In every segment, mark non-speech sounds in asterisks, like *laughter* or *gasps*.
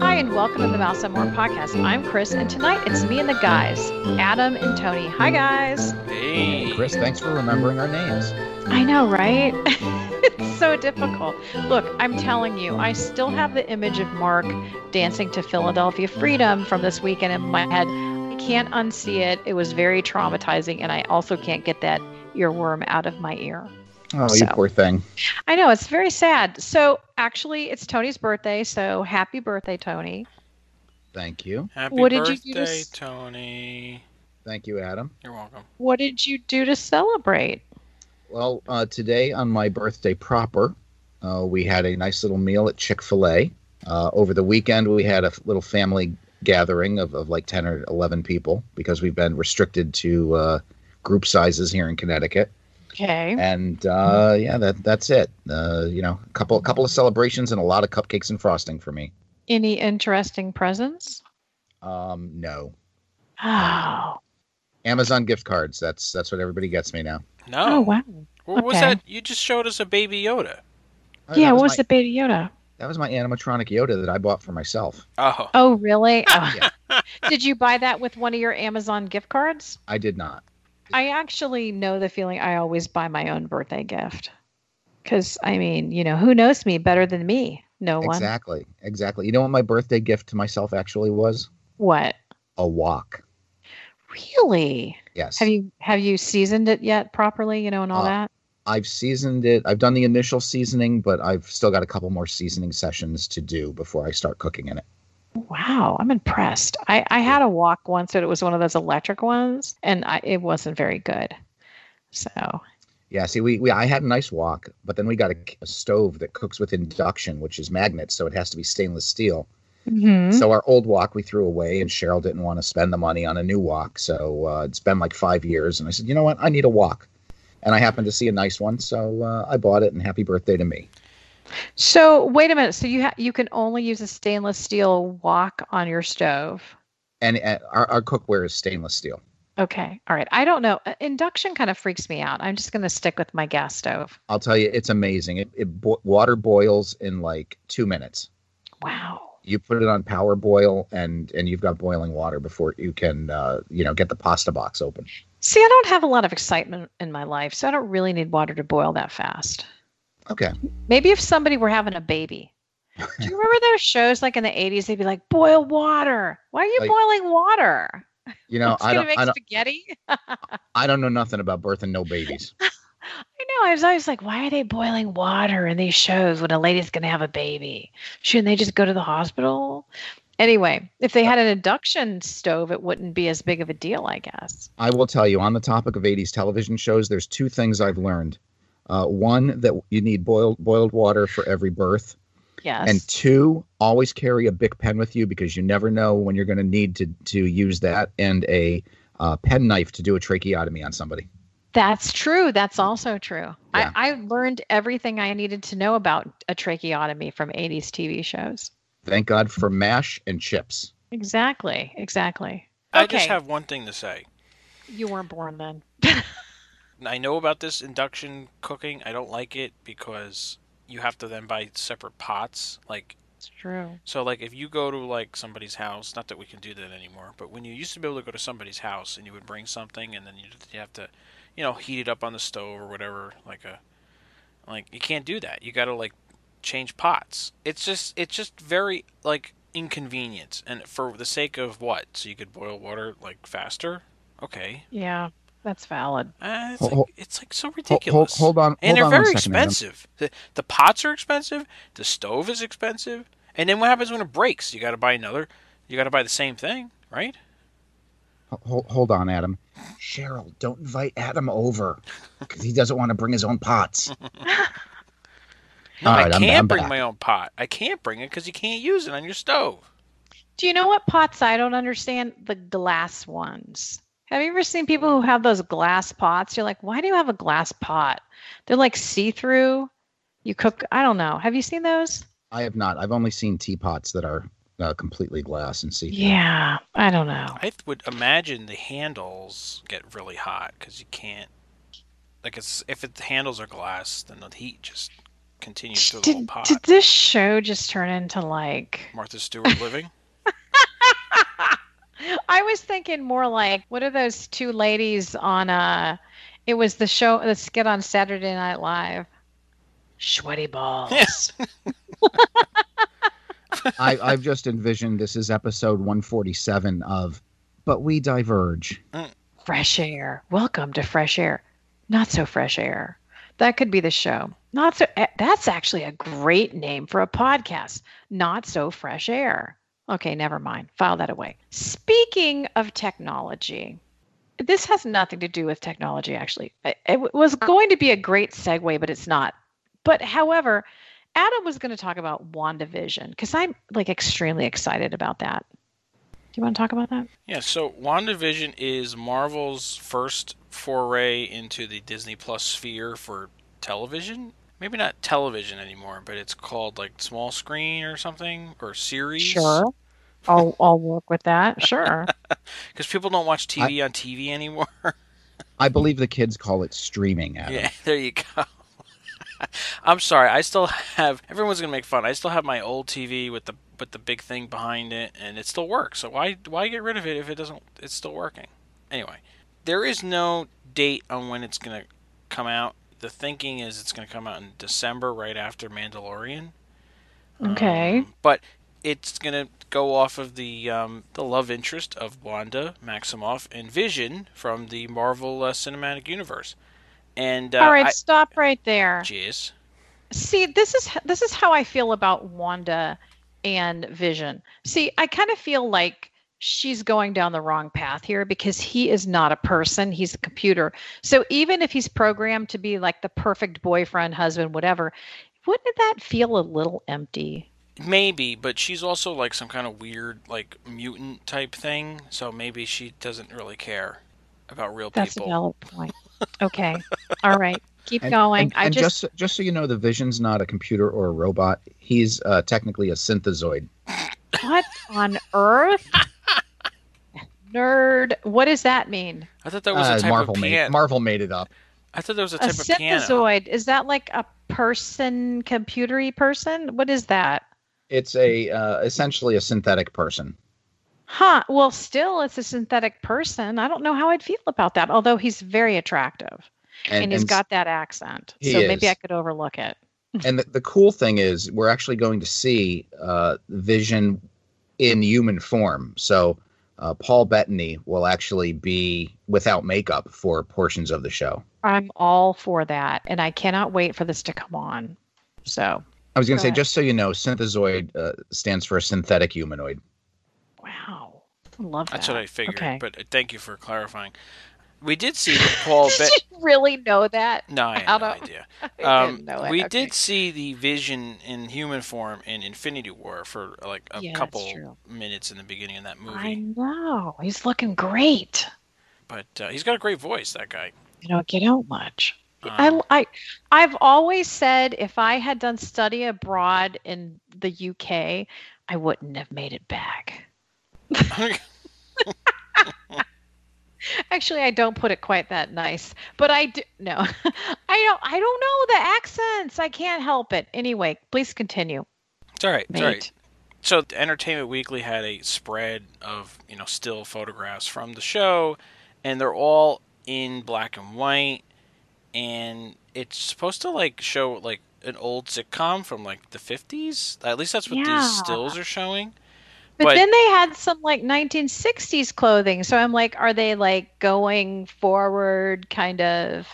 Hi, and welcome to the Mouse and More podcast. I'm Chris, and tonight it's me and the guys, Adam and Tony. Hi, guys. Hey. Chris, thanks for remembering our names. I know, right? *laughs* it's so difficult. Look, I'm telling you, I still have the image of Mark dancing to Philadelphia Freedom from this weekend in my head. I can't unsee it. It was very traumatizing, and I also can't get that earworm out of my ear. Oh, So- you poor thing. I know, it's very sad. So, actually, it's Tony's birthday, so happy birthday, Tony. Thank you. Happy What did you birthday, do to Tony. Thank you, Adam. You're welcome. What did you do to celebrate? Well, uh, today on my birthday proper, uh, we had a nice little meal at Chick fil A. Uh, over the weekend, we had a little family gathering of, of like 10 or 11 people because we've been restricted to uh, group sizes here in Connecticut. Okay. And uh, yeah, that that's it. Uh, you know, a couple, a couple of celebrations and a lot of cupcakes and frosting for me. Any interesting presents? Um, no. Oh. Amazon gift cards. That's that's what everybody gets me now. No. Oh, wow. What was that? You just showed us a baby Yoda. Uh, Yeah, that what was my- the baby Yoda? That was my animatronic Yoda that I bought for myself. Oh. Oh, really? Oh. *laughs* Yeah. *laughs* Did you buy that with one of your Amazon gift cards? I did not. I actually know the feeling I always buy my own birthday gift. Because, I mean, you know, who knows me better than me? No one. Exactly. Exactly. You know what my birthday gift to myself actually was? What? A wok. Really? Yes. Have you have you seasoned it yet properly, you know, and all Uh, that? I've seasoned it. I've done the initial seasoning, but I've still got a couple more seasoning sessions to do before I start cooking in it. Wow, I'm impressed. I, I had a wok once, but it was one of those electric ones, and I, it wasn't very good. So, Yeah, see, we, we I had a nice wok, but then we got a, a stove that cooks with induction, which is magnets, so it has to be stainless steel. Mhm. So our old wok we threw away, and Cheryl didn't want to spend the money on a new wok. So uh, it's been like five years, and I said, you know what, I need a wok, and I happened to see a nice one, so uh, I bought it. And happy birthday to me. So wait a minute. So you ha- you can only use a stainless steel wok on your stove. And uh, our, our cookware is stainless steel. Okay, all right. I don't know. Uh, Induction kind of freaks me out. I'm just going to stick with my gas stove. I'll tell you, it's amazing. It, it bo- water boils in like two minutes. Wow. You put it on power boil, and and you've got boiling water before you can, uh, you know, get the pasta box open. See, I don't have a lot of excitement in my life, so I don't really need water to boil that fast. Okay. Maybe if somebody were having a baby. Do you remember those shows like in the 80s? They'd be like, boil water. Why are you Like- boiling water? You know, I don't, make I don't, spaghetti? *laughs* I don't know nothing about birthing no babies. *laughs* I know. I was always like, why are they boiling water in these shows when a lady's going to have a baby? Shouldn't they just go to the hospital? Anyway, if they uh had an induction stove, it wouldn't be as big of a deal, I guess. I will tell you on the topic of 80s television shows, there's two things I've learned. Uh, one, that you need boiled boiled water for every birth. Yes. And two, always carry a Bic pen with you because you never know when you're going to need to to use that and a uh, pen knife to do a tracheotomy on somebody. That's true. That's also true. Yeah. I, I learned everything I needed to know about a tracheotomy from 80s TV shows. Thank God for MASH and CHiPs. Exactly. Exactly. I just have one thing to say. You weren't born then. *laughs* I know about this induction cooking. I don't like it because you have to then buy separate pots. Like It's true. so, like if you go to like somebody's house, not that we can do that anymore, but when you used to be able to go to somebody's house and you would bring something and then you you have to, you know, heat it up on the stove or whatever, like a, like you can't do that. You got to like change pots. It's just it's just very like inconvenient and for the sake of what? So you could boil water like faster. Okay, Yeah, that's valid. uh, it's, Hol- like, it's like so ridiculous. hold, hold on. and they're on very second, expensive. The, the pots are expensive. The stove is expensive. And then what happens when it breaks? You got to buy another. You got to buy the same thing, right? Hold, hold on, Adam. Cheryl, don't invite Adam over because he doesn't want to bring his own pots. *laughs* *laughs* No, All I right, I'm- can't I'm bring back. my own pot. I can't bring it because you can't use it on your stove. Do you know what pots I don't understand? The glass ones. Have you ever seen people who have those glass pots? You're like, why do you have a glass pot? They're like see through. You cook, I don't know. Have you seen those? I have not. I've only seen teapots that are uh, completely glass and see. Through. Yeah, I don't know. I would imagine the handles get really hot because you can't. Like it's if it, the handles are glass, then the heat just continues through the whole pot. did this show just turn into like Martha Stewart living. *laughs* *laughs* I was thinking more like what are those two ladies on uh it was the show the skit on Saturday Night Live. Schweddy Balls. *laughs* *laughs* I, I've just envisioned this is episode 147 of But We Diverge. fresh air. Welcome to fresh air. Not so fresh air. That could be the show. Not so eh, that's actually a great name for a podcast. Not so fresh air. Okay, never mind. File that away. Speaking of technology, this has nothing to do with technology actually. It, it was uh. going to be a great segue, but it's not. But however, Adam was going to talk about WandaVision because I'm like extremely excited about that. Do you want to talk about that? Yeah, so WandaVision is Marvel's first foray into the Disney Plus sphere for television. Maybe not television anymore, but it's called like small screen or something or series. Sure. I'll I'll work with that. Sure. *laughs* Because people don't watch TV on TV anymore. I believe the kids call it streaming, Adam. yeah, *laughs* there you go. *laughs* I'm sorry. I still have. Everyone's gonna make fun. I still have my old TV with the with the big thing behind it, and it still works. So why why get rid of it if it doesn't? It's still working. Anyway, there is no date on when it's gonna come out. The thinking is it's gonna come out in December, right after Mandalorian. Okay. Um, but it's gonna go off of the um, the love interest of Wanda Maximoff and Vision from the Marvel uh, Cinematic Universe. And uh, All right, I- stop right there. Jeez. See, this is this is how I feel about Wanda and Vision. See, I kind of feel like she's going down the wrong path here because he is not a person, he's a computer. So even if he's programmed to be like the perfect boyfriend, husband, whatever, wouldn't that feel a little empty? Maybe, but she's also like some kind of weird, like mutant type thing. So maybe she doesn't really care about real That's people. a valid point. *laughs* Okay. All right. Keep And, going. and- I and just just just so you know, the Vision's not a computer or a robot. He's uh, technically a synthezoid. what on earth? *laughs* Nerd. What does that mean? I thought that was Uh, a type Marvel of made. Marvel made it up. I thought that was a A type of piano. synthezoid. Is that like a person, computery person? What is that? It's a uh, essentially a synthetic person. Huh. Well, still, it's a synthetic person. I don't know how I'd feel about that, although he's very attractive and, he's got that accent. So maybe. I could overlook it. *laughs* and the, the cool thing is we're actually going to see uh, Vision in human form. So uh, Paul Bettany will actually be without makeup for portions of the show. I'm all for that. And I cannot wait for this to come on. So, I was going to say, ahead. just so you know, synthezoid uh, stands for synthetic humanoid. wow. I love that. That's what I figured. Okay. But uh, thank you for clarifying. We did see Paul *laughs* Did Bet. you really know that? No, I How had no do- idea. *laughs* I Um, didn't know it. we Okay. did see the Vision in human form in Infinity War for like a Yeah, couple minutes in the beginning of that movie. I know. He's looking great. But uh, he's got a great voice, that guy. You don't get out much. Um, I, I, I've always said if I had done study abroad in the UK, I wouldn't have made it back. *laughs* Actually, I don't put it quite that nice, but I do. No, *laughs* I don't. I don't know the accents. I can't help it. Anyway, please continue. it's all right. It's all right. So Entertainment Weekly had a spread of you know still photographs from the show, and they're all in black and white, and it's supposed to like show like an old sitcom from like the fifties. At least that's what Yeah. these stills are showing. But, But- then they had some like 1960s clothing. So I'm like, are they like going forward, kind of?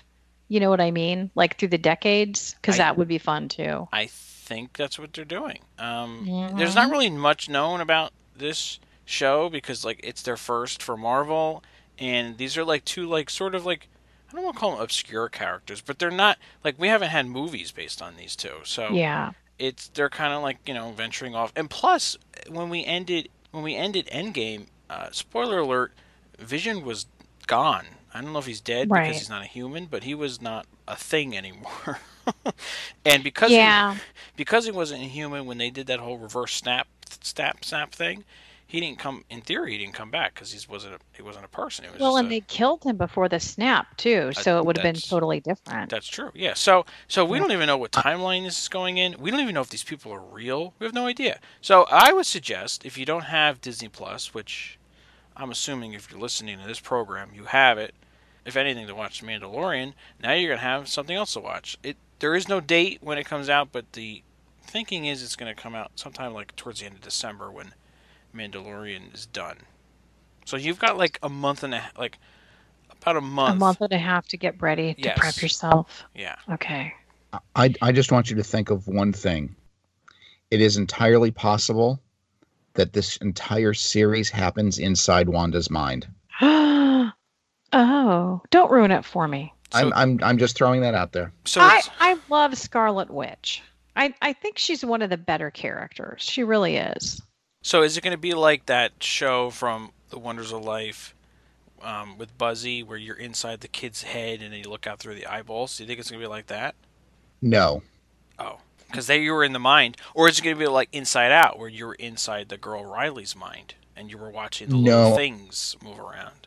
You know what I mean? Like through the decades? Because that would be fun too. I think that's what they're doing. Um, Mhm. There's not really much known about this show because like it's their first for Marvel, and these are like two like sort of like I don't want to call them obscure characters, but they're not like we haven't had movies based on these two, so Yeah. it's they're kind of like you know venturing off. And plus, when we ended when we ended Endgame, uh, spoiler alert, Vision was gone. I don't know if he's dead Right. because he's not a human, but he was not a thing anymore. *laughs* and because he- Yeah. because he wasn't a human when they did that whole reverse snap snap snap thing, he didn't come. In theory, he didn't come back because he wasn't. A, he wasn't a person. Was Well, and a- they killed him before the snap too, so it would have been totally different. That's true. Yeah. So so we Yeah. don't even know what timeline this is going in. We don't even know if these people are real. We have no idea. So I would suggest if you don't have Disney Plus, which I'm assuming if you're listening to this program, you have it. If anything, to watch The Mandalorian, now you're gonna have something else to watch. It there is no date when it comes out, but the thinking is it's gonna come out sometime like towards the end of December when Mandalorian is done. So you've got like a month and a half, like about a month. A month and a half to get ready to Yes. prep yourself. Yeah. Okay. I, I just want you to think of one thing. It is entirely possible that this entire series happens inside Wanda's mind. *gasps* oh, don't ruin it for me. So, I'm, I'm I'm just throwing that out there. so I, I love Scarlet Witch. I, I think she's one of the better characters. She really is. So is it going to be like that show from The Wonders of Life um, with Buzzy, where you're inside the kid's head and then you look out through the eyeballs? Do you think it's going to be like that? No, Oh, because they you were in the mind, or is it going to be like Inside Out, where you were inside the girl Riley's mind and you were watching the little things move around?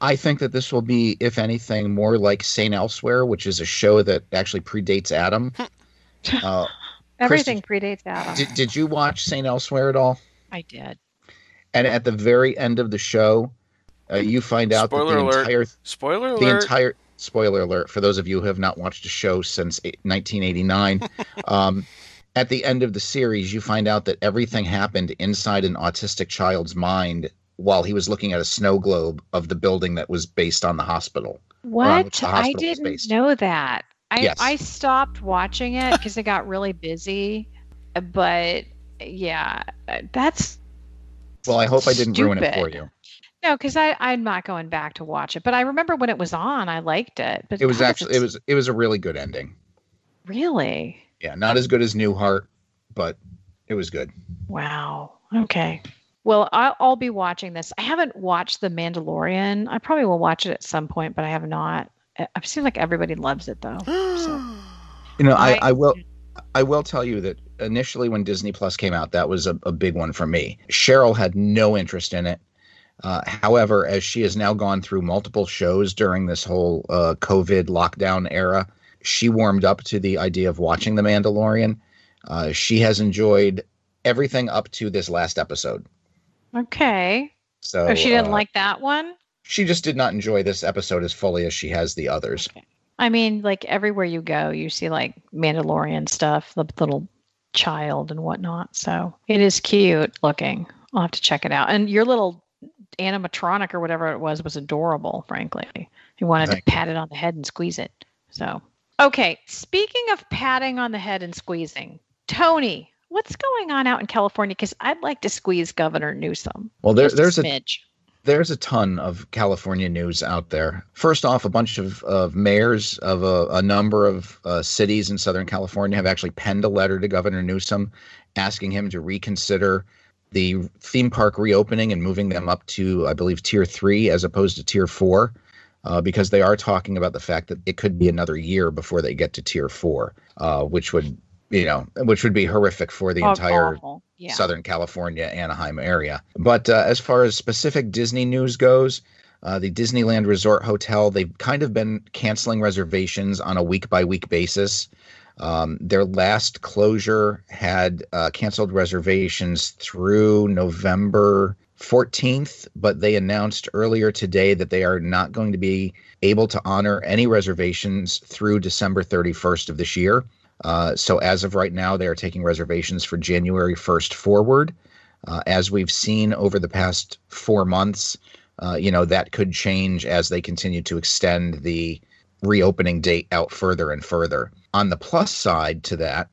I think that this will be, if anything, more like Saint Elsewhere, which is a show that actually predates Adam. *laughs* uh, Everything predates Adam. did, did you watch Saint Elsewhere at all? I did. And at the very end of the show, uh, you find out Spoiler that the alert. entire Spoiler alert the alert. entire spoiler alert for those of you who have not watched a show since 1989 *laughs* um, at the end of the series you find out that everything happened inside an autistic child's mind while he was looking at a snow globe of the building that was based on the hospital What? the I hospital was didn't know that. I, Yes. I stopped watching it because it got really busy. But yeah, uh, that's well i hope i didn't ruin it for you no, because I I'm not going back to watch it. But I remember when it was on, I liked it. But it was actually it was it was a really good ending really yeah not as good as newhart but it was good wow. Okay. Well, I'll, I'll be watching this. I haven't watched The Mandalorian. I probably will watch it at some point, but I have not. I've seen like everybody loves it though. So. *gasps* you know I- I will I will tell you that initially when Disney Plus came out, that was a, a big one for me. Cheryl had no interest in it. Uh, however, as she has now gone through multiple shows during this whole uh, COVID lockdown era, she warmed up to the idea of watching The Mandalorian. Uh, she has enjoyed everything up to this last episode. Okay. So oh, she didn't uh, like that one. She just did not enjoy this episode as fully as she has the others. I mean, like everywhere you go, you see like Mandalorian stuff, the little child and whatnot. So it is cute looking. I'll have to check it out. And your little animatronic or whatever it was was adorable, frankly. You wanted Thank to pat it on the head and squeeze it. So, okay. Speaking of patting on the head and squeezing, Tony, what's going on out in California? Because I'd like to squeeze Governor Newsom. Well, there, there's a smidge. There's a ton of California news out there. First off, a bunch of, of mayors of a, a number of uh, cities in Southern California have actually penned a letter to Governor Newsom asking him to reconsider the theme park reopening and moving them up to, I believe, tier three as opposed to tier four, uh, because they are talking about the fact that it could be another year before they get to tier four, uh, which would, you know, which would be horrific for the Aw- entire. Yeah. Southern California, Anaheim area. But uh, as far as specific Disney news goes, uh, the Disneyland Resort Hotel, they've kind of been canceling reservations on a week by week basis. Um, their last closure had uh, canceled reservations through November 14th, but they announced earlier today that they are not going to be able to honor any reservations through December 31st of this year. Uh, so as of right now, they are taking reservations for January 1st forward. Uh, as we've seen over the past four months, uh, you know, that could change as they continue to extend the reopening date out further and further. On the plus side to that,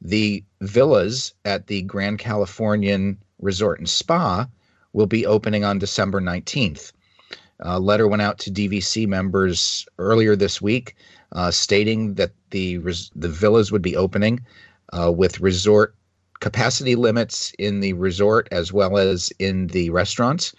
the villas at the Grand Californian Resort and Spa will be opening on December 19th. A letter went out to DVC members earlier this week uh, stating that the res- the villas would be opening uh, with resort capacity limits in the resort as well as in the restaurants.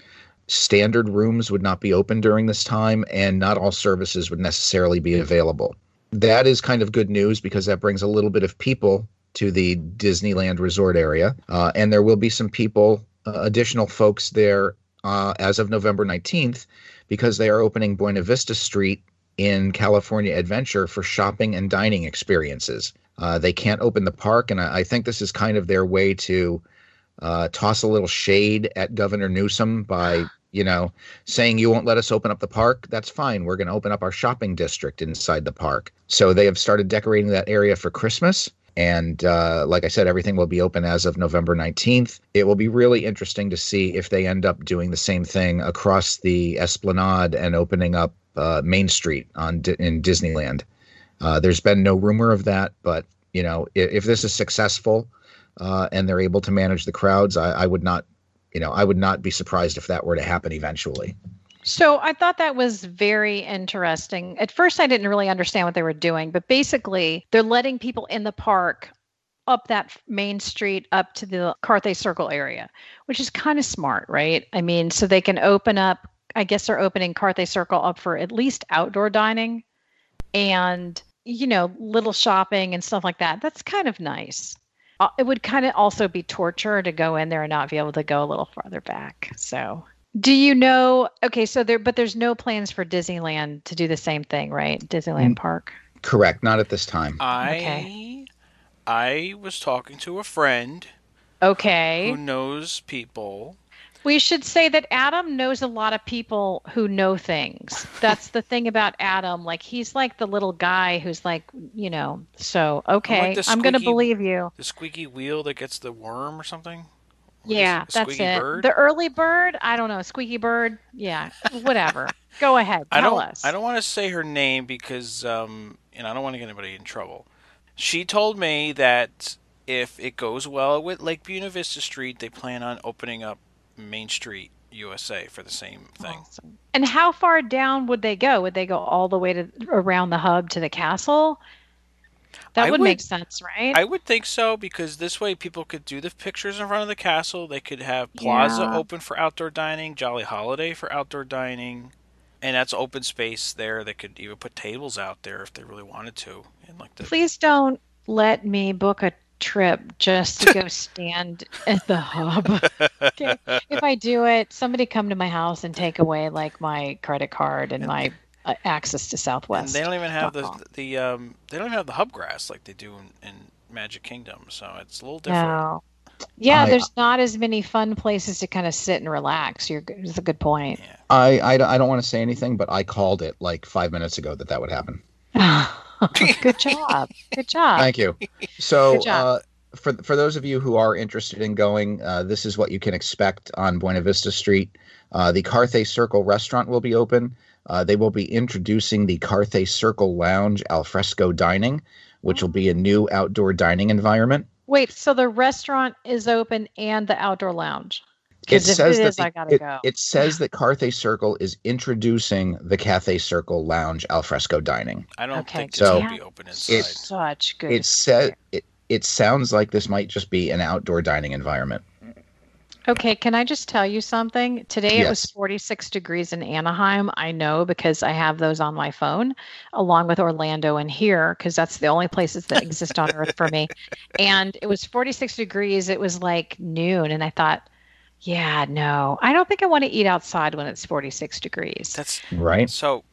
Standard rooms would not be open during this time, and not all services would necessarily be available. That is kind of good news because that brings a little bit of people to the Disneyland resort area, uh, and there will be some people uh, additional folks there uh, as of November 19th because they are opening Buena Vista Street in California Adventure for shopping and dining experiences. Uh, they can't open the park, and I, I, think this is kind of their way to uh, toss a little shade at Governor Newsom by, *sighs* you know, saying you won't let us open up the park. That's fine. We're going to open up our shopping district inside the park. So they have started decorating that area for Christmas. And uh, like I said, everything will be open as of November 19th. It will be really interesting to see if they end up doing the same thing across the Esplanade and opening up uh, Main Street on in Disneyland. Uh, there's been no rumor of that, but you know, if, if this is successful uh, and they're able to manage the crowds, I, I would not, you know, I would not be surprised if that were to happen eventually. So I thought that was very interesting. At first, I didn't really understand what they were doing, but basically, they're letting people in the park up that main street up to the Carthay Circle area, which is kind of smart, right? I mean, so they can open up, I guess they're opening Carthay Circle up for at least outdoor dining and, you know, little shopping and stuff like that. That's kind of nice. Uh, it would kind of also be torture to go in there and not be able to go a little farther back. So do you know? Okay, so there, but there's no plans for Disneyland to do the same thing, right? Disneyland mm, Park. Correct. Not at this time. I okay. I was talking to a friend. Okay. Who knows people? We should say that Adam knows a lot of people who know things. That's the thing about Adam. Like he's like the little guy who's like, you know. So okay, I'm, like I'm going to believe you. The squeaky wheel that gets the worm or something. Yeah, that's it. Bird? The early bird, I don't know, squeaky bird. Yeah, whatever. *laughs* Go ahead. I don't. Us. I don't want to say her name because, um, you know, I don't want to get anybody in trouble. She told me that if it goes well with Lake Buena Vista Street, they plan on opening up Main Street USA for the same thing. Awesome. And how far down would they go? Would they go all the way to around the hub to the castle? That would, would, make sense, right? I would think so because this way people could do the pictures in front of the castle. They could have Plaza yeah. open for outdoor dining, Jolly Holiday for outdoor dining, and that's open space there. They could even put tables out there if they really wanted to. And like the... Please don't let me book a trip just to go *laughs* stand at the hub. *laughs* okay. If I do it, somebody come to my house and take away like my credit card and my uh, access to Southwest. And they don't even have the the um, they don't even have the hub grass like they do in, in Magic Kingdom, so it's a little different. No. Yeah, I, there's not as many fun places to kind of sit and relax. You're, it's a good point. Yeah. I, I, I don't want to say anything, but I called it like five minutes ago that that would happen. *laughs* good job. Good job. Thank you. So, uh, for for those of you who are interested in going, uh, this is what you can expect on Buena Vista Street. Uh, the Carthay Circle restaurant will be open. Uh, they will be introducing the Carthay Circle Lounge alfresco dining, which will be a new outdoor dining environment. Wait, so the restaurant is open and the outdoor lounge? It says it is, that the, it, go. it, says that Carthay Circle is introducing the Carthay Circle Lounge alfresco dining. I don't okay. think so. Be open inside. It, Such good. It said it, it sounds like this might just be an outdoor dining environment. Okay, can I just tell you something? Today yes. it was 46 degrees in Anaheim. I know because I have those on my phone, along with Orlando and here, because that's the only places that exist on Earth for me. *laughs* And it was 46 degrees. It was like noon. And I thought, yeah, no, I don't think I want to eat outside when it's 46 degrees. That's right. So,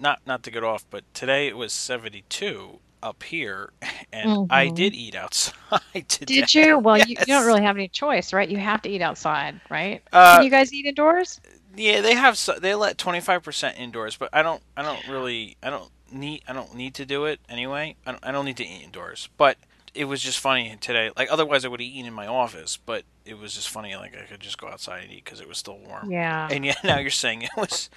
not not to get off, but today it was 72 up here, *laughs* and mm-hmm. I did eat outside *laughs* today. Did you? Well, yes. you, you, don't really have any choice, right? You have to eat outside, right? Uh, Can you guys eat indoors? Yeah, they have. They let twenty five percent indoors, but I don't. I don't really. I don't need. I don't need to do it anyway. I don't, I don't need to eat indoors, but. It was just funny today. Like otherwise, I would have eaten in my office, but it was just funny. Like I could just go outside and eat because it was still warm. Yeah. And *laughs* yet now you're saying it was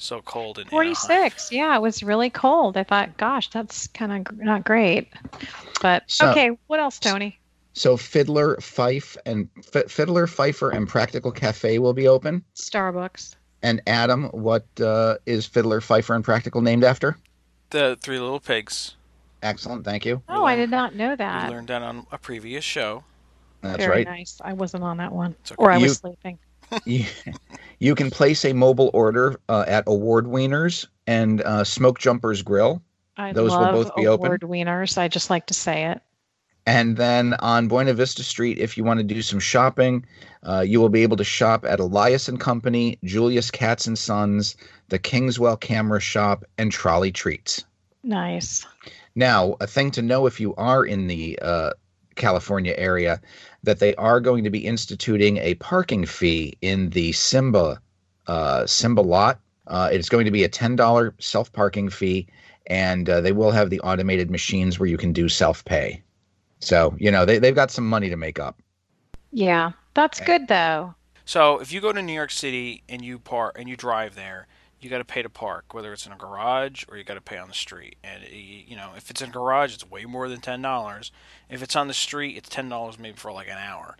so cold in 46 yeah it was really cold. I thought gosh that's kind of not great. But so, okay what else tony? so fiddler fife and F- fiddler fifer and practical cafe will be open? Starbucks. And adam what uh, is fiddler fifer and practical named after? The three little pigs. Excellent thank you. Oh i did not know that. We learned that on a previous show. That's Very right. nice. I wasn't on that one. Okay. or i was sleeping you, you, can place a mobile order uh, at Award Wieners and uh, Smoke Jumpers Grill. I Those will both be open. Award Wieners. I just like to say it. And then on Buena Vista Street, if you want to do some shopping, uh, you will be able to shop at Elias and Company, Julius Katz and Sons, the Kingswell Camera Shop, and Trolley Treats. Nice. Now, a thing to know if you are in the uh, California area, that they are going to be instituting a parking fee in the Simba uh, Simba lot. Uh, it's going to be a ten dollar self parking fee, and uh, they will have the automated machines where you can do self pay. So you know they they've got some money to make up. Yeah, that's good though. So if you go to New York City and you park and you drive there, you got to pay to park, whether it's in a garage or you got to pay on the street. And you know, if it's in a garage, it's way more than ten dollars. If it's on the street, it's ten dollars maybe for like an hour.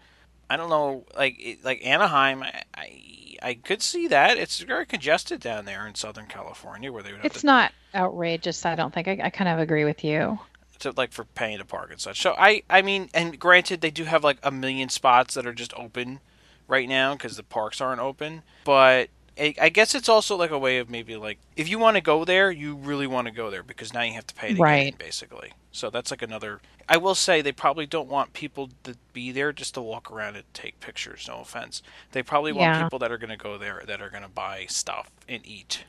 I don't know, like like Anaheim, I, I, I could see that it's very congested down there in Southern California where they would. it's to, not outrageous. I don't think. I, I kind of agree with you. To like for paying to park and such. So I I mean, and granted, they do have like a million spots that are just open right now because the parks aren't open, but I guess it's also like a way of maybe like if you want to go there, you really want to go there because now you have to pay to right. get in, basically. So that's like another. I will say they probably don't want people to be there just to walk around and take pictures. No offense, they probably want Yeah. people that are going to go there that are going to buy stuff and eat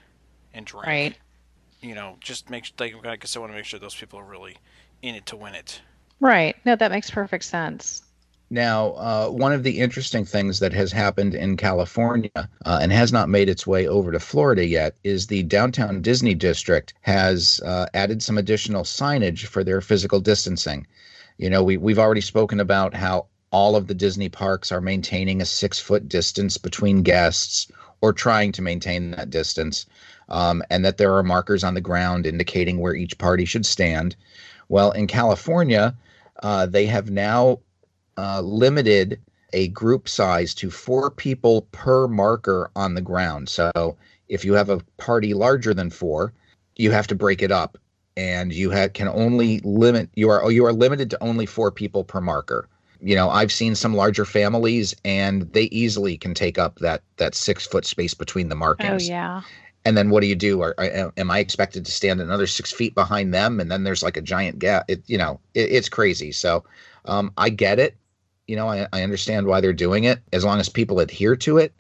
and drink. Right. You know, just make. Like, I guess I want to make sure those people are really in it to win it. Right. No, that makes perfect sense. Now, uh, one of the interesting things that has happened in California uh, and has not made its way over to Florida yet is the downtown Disney district has uh, added some additional signage for their physical distancing. You know, we, we've already spoken about how all of the Disney parks are maintaining a six foot distance between guests or trying to maintain that distance, um, and that there are markers on the ground indicating where each party should stand. Well, in California, uh, they have now uh, limited a group size to four people per marker on the ground. So if you have a party larger than four, you have to break it up, and you ha- can only limit you are you are limited to only four people per marker. You know, I've seen some larger families, and they easily can take up that that six foot space between the markers. Oh yeah. And then what do you do? Are, are, am I expected to stand another six feet behind them? And then there's like a giant gap. It, you know, it, it's crazy. So um, I get it. You know, I, I understand why they're doing it. As long as people adhere to it,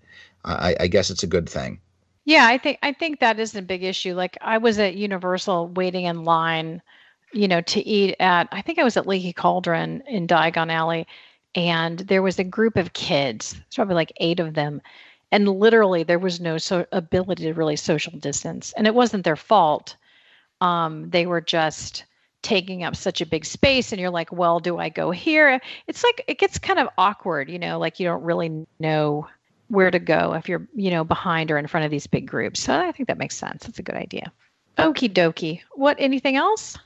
I, I guess it's a good thing. Yeah, I think I think that is a big issue. Like I was at Universal waiting in line, you know, to eat at I think I was at Leaky Cauldron in Diagon Alley, and there was a group of kids. It's probably like eight of them, and literally there was no so ability to really social distance, and it wasn't their fault. Um, they were just taking up such a big space, and you're like, well, do I go here? It's like it gets kind of awkward, you know, like you don't really know where to go if you're, you know, behind or in front of these big groups. So I think that makes sense. That's a good idea. Okie dokie. What? Anything else?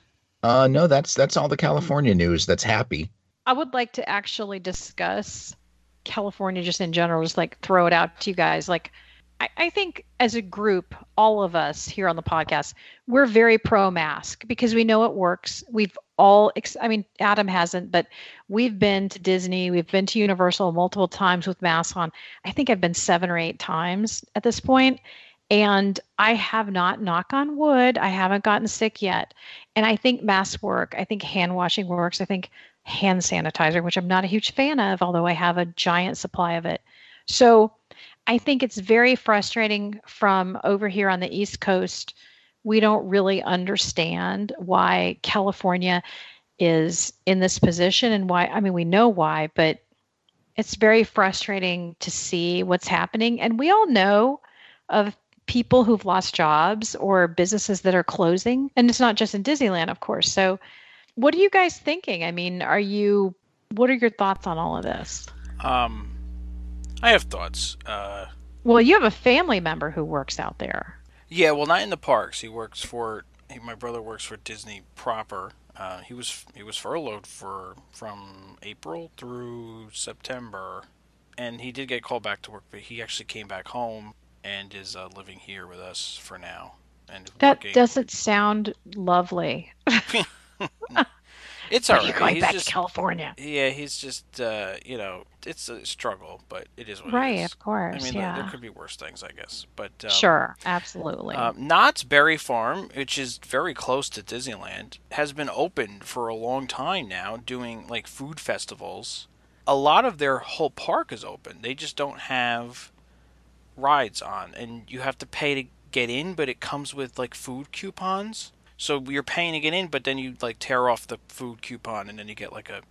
Uh, no, that's that's all the California news. That's happy. I would like to actually discuss California just in general, just like throw it out to you guys. Like, I, I think as a group, all of us here on the podcast, we're very pro mask because we know it works. We've all, ex- I mean, Adam hasn't, but we've been to Disney, we've been to Universal multiple times with masks on. I think I've been seven or eight times at this point, And I have not, knock on wood, I haven't gotten sick yet. And I think masks work. I think hand washing works. I think hand sanitizer, which I'm not a huge fan of, although I have a giant supply of it. So I think it's very frustrating from over here on the East Coast. We don't really understand why California is in this position and why, I mean, we know why, but it's very frustrating to see what's happening. And we all know of people who've lost jobs or businesses that are closing. And it's not just in Disneyland, of course. So, what are you guys thinking? I mean, are you, what are your thoughts on all of this? Um, I have thoughts. Uh, Well, you have a family member who works out there. yeah, well, not in the parks. He works for. He, my brother works for Disney proper. Uh, he was he was furloughed for from April through September, and he did get called back to work. But he actually came back home and is uh, living here with us for now. And That working. doesn't sound lovely. *laughs* *laughs* *laughs* It's Are alright. you going He's back just to California? yeah, he's just uh, you know, it's a struggle, but it is what Right, it is. of course. I mean, there- yeah. there could be worse things, I guess. But um, sure, absolutely. Um, Knott's Berry Farm, which is very close to Disneyland, has been open for a long time now, doing like food festivals. A lot of their whole park is open. They just don't have rides on, and you have to pay to get in, but it comes with like food coupons. So you're paying to get in, but then you like tear off the food coupon, and then you get like a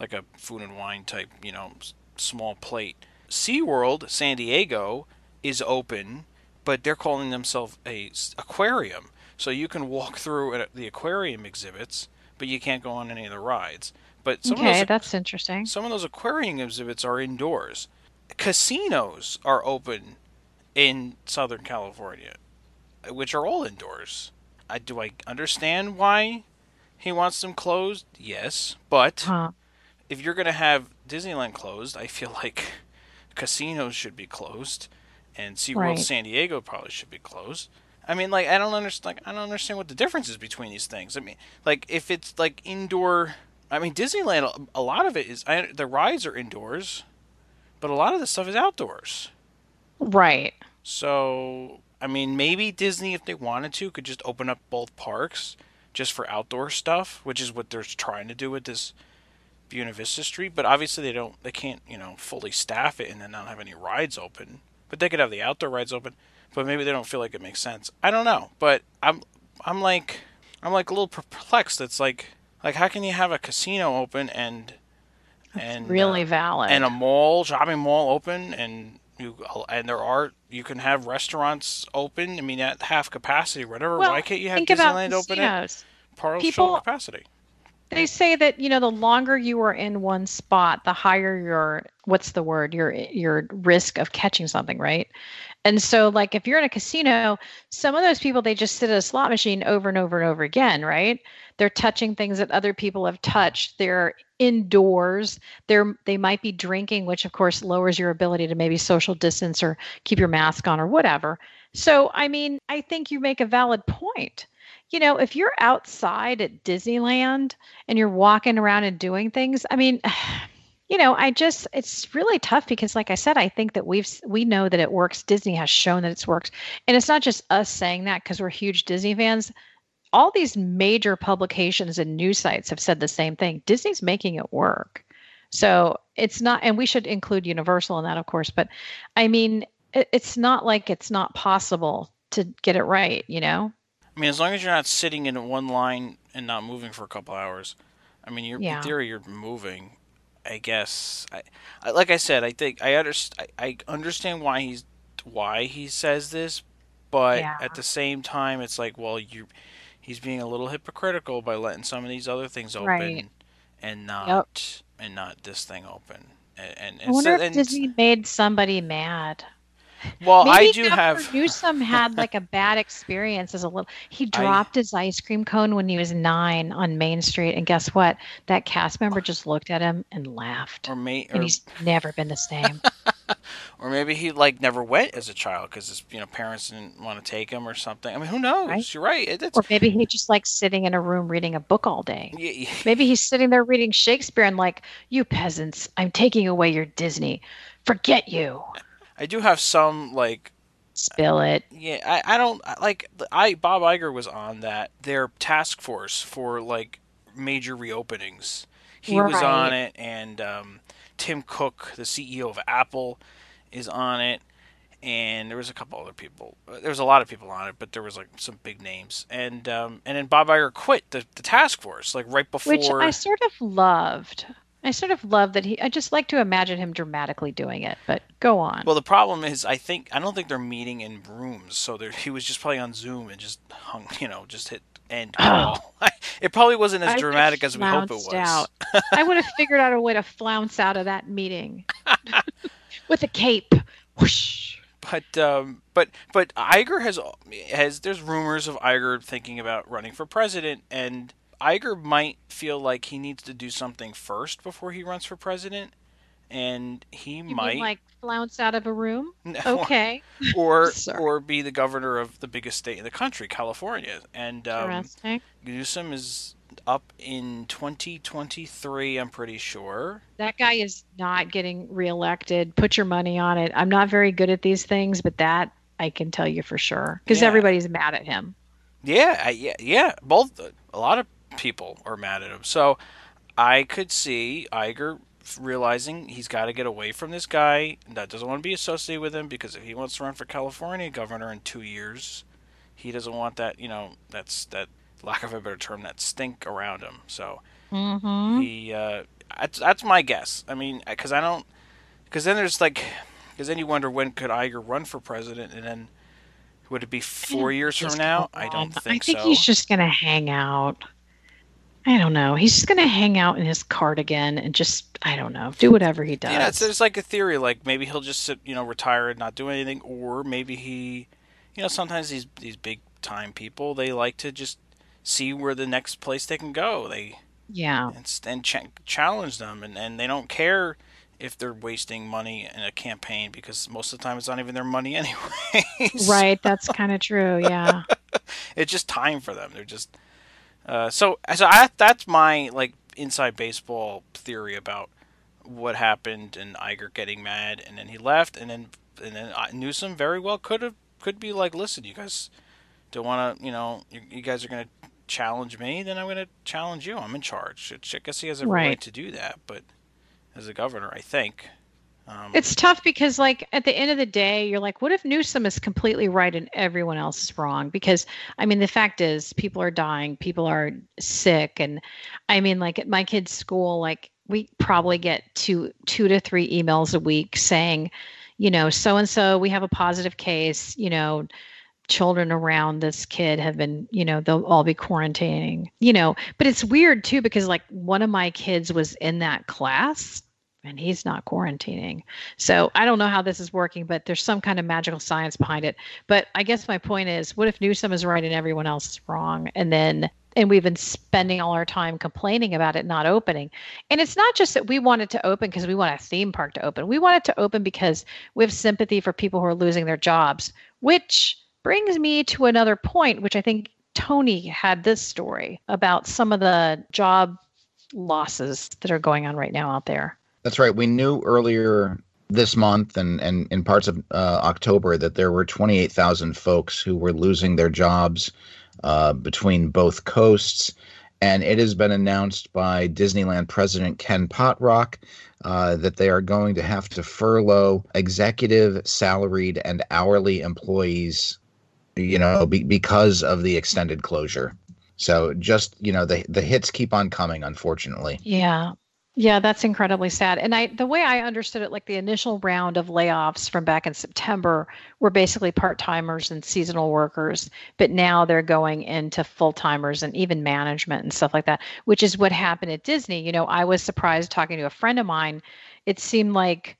like a food and wine type, you know, small plate. SeaWorld San Diego is open, but they're calling themselves a aquarium. So you can walk through the aquarium exhibits, but you can't go on any of the rides. But some okay, of those that's interesting. some of those aquarium exhibits are indoors. Casinos are open in Southern California, which are all indoors. I, do I understand why he wants them closed? Yes, but Huh. if you're going to have Disneyland closed, I feel like casinos should be closed, and SeaWorld Right. San Diego probably should be closed. I mean, like I don't understand. Like I don't understand what the difference is between these things. I mean, like if it's like indoor. I mean, Disneyland. A lot of it is. I, the rides are indoors, but a lot of the stuff is outdoors. Right. So I mean, maybe Disney, if they wanted to, could just open up both parks just for outdoor stuff, which is what they're trying to do with this Buena Vista Street. But obviously, they don't. They can't, you know, fully staff it and then not have any rides open. But they could have the outdoor rides open. But maybe they don't feel like it makes sense. I don't know. But I'm, I'm like, I'm like a little perplexed. It's like, like how can you have a casino open and, and really uh, valid. and a mall, shopping mall open, and you and there are you can have restaurants open. I mean, at half capacity, whatever. well, Why can't you have Disneyland open at partial capacity? They say that you know the longer you are in one spot, the higher your what's the word your your risk of catching something, right? And so, like if you're in a casino, some of those people they just sit at a slot machine over and over and over again, right? They're touching things that other people have touched. They're indoors. They're they might be drinking, which of course lowers your ability to maybe social distance or keep your mask on or whatever. So, I mean, I think you make a valid point. You know, if you're outside at Disneyland and you're walking around and doing things, I mean, *sighs* you know, I just it's really tough because like I said, I think that we've we know that it works. Disney has shown that it's works And it's not just us saying that because we're huge Disney fans. All these major publications and news sites have said the same thing. Disney's making it work. So, it's not and we should include Universal in that of course, but I mean, it, it's not like it's not possible to get it right, you know? I mean, as long as you're not sitting in one line and not moving for a couple hours, I mean, you're Yeah. in theory you're moving. I guess. I, I like I said, I think I understand. I, I understand why he's why he says this, but Yeah. at the same time, it's like, well, you he's being a little hypocritical by letting some of these other things open Right. and not and not this thing open. And, and, I wonder and, if Disney made somebody mad. Well, Maybe I do have. *laughs* Newsom had like a bad experience as a little. He I- dropped his ice cream cone when he was nine on Main Street, and guess what? That cast member just looked at him and laughed, Or, may, or and he's never been the same. *laughs* Or maybe he like never went as a child because his you know parents didn't want to take him or something. I mean, who knows? Right. You're right. It, or maybe he just like sitting in a room reading a book all day. y- y- Maybe he's sitting there reading Shakespeare and like, "You peasants, I'm taking away your Disney. Forget you. I do have some like Spill it." yeah. I, I don't like I Bob Iger was on that their task force for like major reopenings. He was on it, and um, Tim Cook, the CEO of Apple, is on it. And there was a couple other people. Uh, There was a lot of people on it, but there was like some big names. And um, and then Bob Iger quit the, the task force like right before. Which I sort of loved. I sort of love that he. I just like to imagine him dramatically doing it. But go on. Well, the problem is, I think I don't think they're meeting in rooms, so he was just probably on Zoom and just hung, you know, just hit end *gasps* call. *laughs* it probably wasn't as I dramatic as we hope it was. Out. *laughs* I would have figured out a way to flounce out of that meeting *laughs* with a cape. Whoosh. But um, but but Iger has has there's rumors of Iger thinking about running for president, and Iger might feel like he needs to do something first before he runs for president, and he You might mean like flounce out of a room? *laughs* No, Okay. *laughs* or *laughs* or be the governor of the biggest state in the country, California, and um. Newsom is up in 2023. I'm pretty sure. That guy is not getting reelected. Put your money on it. I'm not very good at these things, but that I can tell you for sure because Yeah. everybody's mad at him. Yeah, I, yeah, yeah. Both a lot of people are mad at him. So I could see Iger realizing he's got to get away from this guy that doesn't want to be associated with him because if he wants to run for California governor in two years, he doesn't want that. You know, that's that lack of a better term, that stink around him. So Mm-hmm. he uh, that's, that's my guess. I mean, because I don't, because then there's like, because then you wonder when could Iger run for president, and then would it be four years from now? I don't think, I think so. he's just gonna hang out. I don't know. He's just gonna hang out in his cardigan and just I don't know, do whatever he does. Yeah, it's, there's like a theory, like maybe he'll just sit, you know, retire and not do anything, or maybe he, you know, sometimes these these big time people they like to just see where the next place they can go. They yeah. and, and ch- challenge them, and, and they don't care if they're wasting money in a campaign because most of the time it's not even their money *laughs* anyway. Right, that's kind of true. Yeah. *laughs* it's just time for them. They're just uh, so so I, that's my like inside baseball theory about what happened and Iger getting mad and then he left and then and then Newsom very well could have could be like listen you guys don't want to you know you, you guys are going to challenge me then I'm going to challenge you I'm in charge I guess he has a right. Right. to do that but as a governor I think um, It's tough because, like, at the end of the day, you're like, what if Newsom is completely right and everyone else is wrong? Because, I mean, the fact is, people are dying, people are sick. And I mean, like, at my kid's school, like, we probably get two, two to three emails a week saying, you know, so and so, we have a positive case, you know, children around this kid have been, you know, they'll all be quarantining, you know, but it's weird too because, like, one of my kids was in that class and he's not quarantining. So I don't know how this is working, but there's some kind of magical science behind it. But I guess my point is, what if Newsom is right and everyone else is wrong? And then and we've been spending all our time complaining about it not opening. And it's not just that we want it to open because we want a theme park to open. We want it to open because we have sympathy for people who are losing their jobs, which brings me to another point, which I think Tony had this story about some of the job losses that are going on right now out there. That's right. We knew earlier this month and, and in parts of uh, October that there were 28,000 folks who were losing their jobs uh, between both coasts. And it has been announced by Disneyland President Ken Potrock uh, that they are going to have to furlough executive, salaried, and hourly employees, you know, be, because of the extended closure. So just, you know, the, the hits keep on coming, unfortunately. Yeah. Yeah, that's incredibly sad. And I the way I understood it, like the initial round of layoffs from back in September were basically part-timers and seasonal workers, but now they're going into full-timers and even management and stuff like that, which is what happened at Disney. You know, I was surprised talking to a friend of mine. It seemed like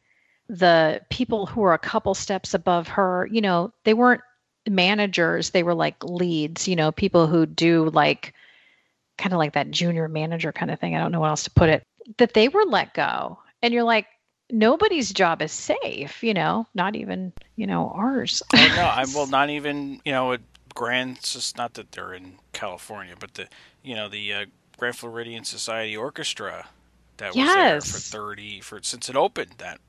the people who were a couple steps above her, you know, they weren't managers, they were like leads, you know, people who do like kind of like that junior manager kind of thing. I don't know what else to put it that they were let go and you're like nobody's job is safe you know not even you know ours no i well *laughs* not even you know grand just not that they're in california but the you know the uh, grand floridian society orchestra that was Yes. there for 30 for since it opened that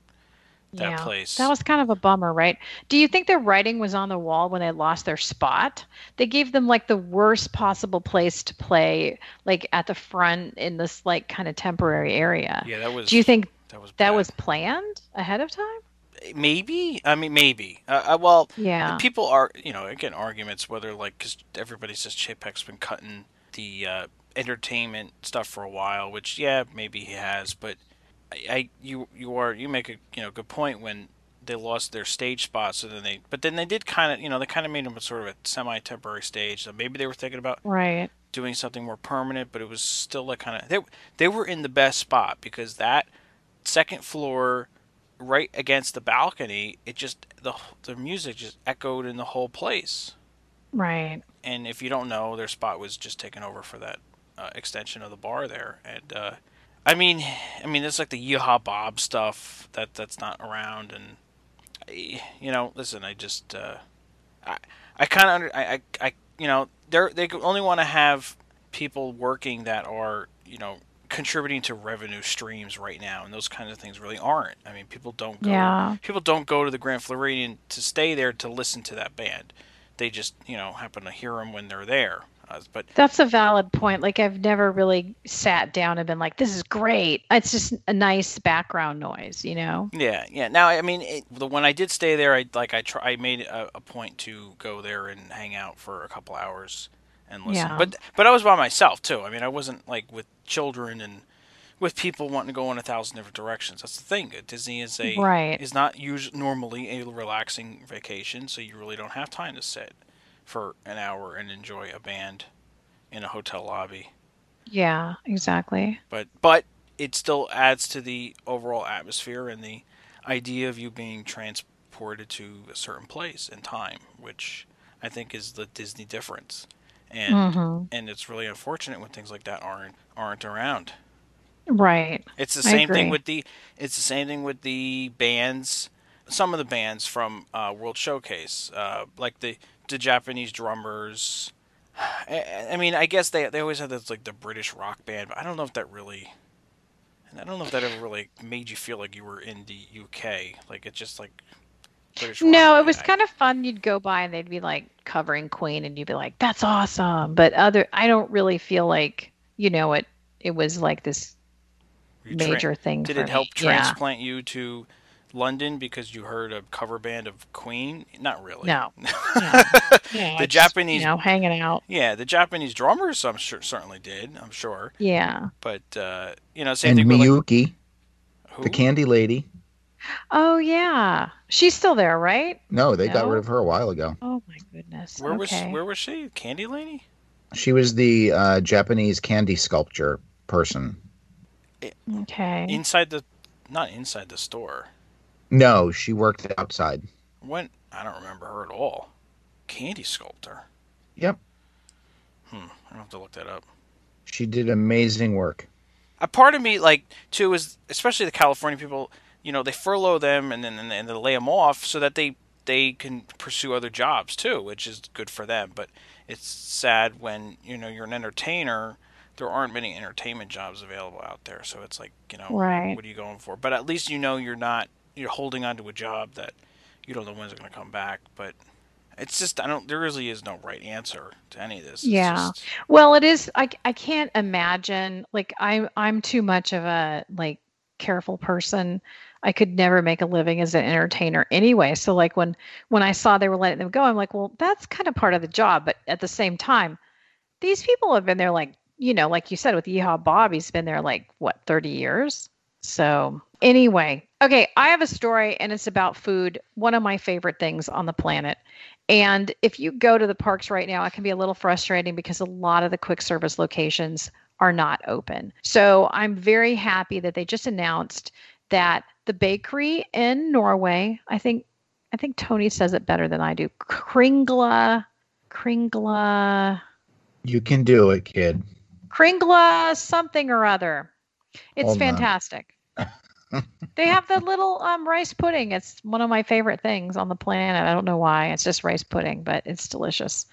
that yeah. place. That was kind of a bummer right? Do you think their writing was on the wall when they lost their spot? They gave them like the worst possible place to play like at the front in this like kind of temporary area. Yeah that was do you think that was that bad. was planned ahead of time? Maybe? I mean maybe. Uh, uh, well yeah. people are you know again arguments whether like because everybody says chapek's been cutting the uh, entertainment stuff for a while which yeah maybe he has but I, you you are you make a you know good point when they lost their stage spot so then they but then they did kind of you know they kind of made them a sort of a semi temporary stage so maybe they were thinking about right. doing something more permanent but it was still like kind of they they were in the best spot because that second floor right against the balcony it just the the music just echoed in the whole place. Right. And if you don't know their spot was just taken over for that uh, extension of the bar there and uh, I mean I mean it's like the Yeehaw Bob stuff that that's not around and I- you know listen I just uh, I I kind of under I, I I you know they're they only want to have people working that are you know contributing to revenue streams right now, and those kinds of things really aren't. I mean, people don't go. Yeah. People don't go to the Grand Floridian to stay there to listen to that band. They just you know happen to hear them when they're there. But That's a valid point. Like I've never really sat down and been like, "This is great." It's just a nice background noise, you know. Yeah, yeah. Now, I mean, it, the when I did stay there, I like I try, I made a, a point to go there and hang out for a couple hours and listen. Yeah. But but I was by myself too. I mean, I wasn't like with children and with people wanting to go in a thousand different directions. That's the thing. Disney is a Right. is not usually normally a relaxing vacation, so you really don't have time to sit for an hour and enjoy a band in a hotel lobby Yeah, exactly. but but it still adds to the overall atmosphere and the idea of you being transported to a certain place in time, which I think is the Disney difference. And Mhm. and it's really unfortunate when things like that aren't aren't around. Right. It's the same thing with the it's the same thing with the bands. Some of the bands from uh, World Showcase, uh, like the the Japanese drummers. I, I mean, I guess they they always had this like the British rock band, but I don't know if that really. And I don't know if that ever really made you feel like you were in the UK. Like it's just like. British No, it was kind of fun. You'd go by and they'd be like covering Queen, and you'd be like, "That's awesome." But other, I don't really feel like you know it. It was like this tra- major thing. Did it help me. Yeah. transplant you to London because you heard a cover band of Queen? Not really. No. *laughs* Yeah. Yeah, The just, Japanese- you know, hanging out. Yeah, the Japanese drummers, I'm sure, certainly did. I'm sure, Yeah. but uh, you know, same and thing with like, Miyuki, who? the candy lady. Oh yeah, she's still there, right? No, they got rid of her a while ago. Oh my goodness. Where was where was she? Candy lady? She was the uh, Japanese candy sculpture person. Okay. Inside the, not inside the store. No, she worked outside. When I don't remember her at all. Candy sculptor. Yep. Hmm. I have to look that up. She did amazing work. a part of me like too is especially the California people. You know, they furlough them and then and, and they lay them off so that they they can pursue other jobs too, which is good for them. But it's sad when you know you're an entertainer. There aren't many entertainment jobs available out there, so it's like you know, Right. what are you going for? But at least you know you're not you're holding on to a job that you don't know when's going to come back. But it's just I don't. There really is no right answer to any of this. It's Yeah. just- Well, it is. I I can't imagine. Like I'm I'm too much of a like careful person. I could never make a living as an entertainer anyway. So like when when I saw they were letting them go, I'm like, well, that's kind of part of the job. But at the same time, these people have been there like you know, like you said with Yeehaw Bob, he's been there like what 30 years. So anyway, okay, I have a story and it's about food. One of my favorite things on the planet. And if you go to the parks right now, it can be a little frustrating because a lot of the quick service locations are not open. So I'm very happy that they just announced that the bakery in Norway, I think I think Tony says it better than I do. Kringla Kringla You can do it, kid. Kringla something or other. It's Hold fantastic. *laughs* they have the little um, rice pudding. It's one of my favorite things on the planet. I don't know why. It's just rice pudding, but it's delicious.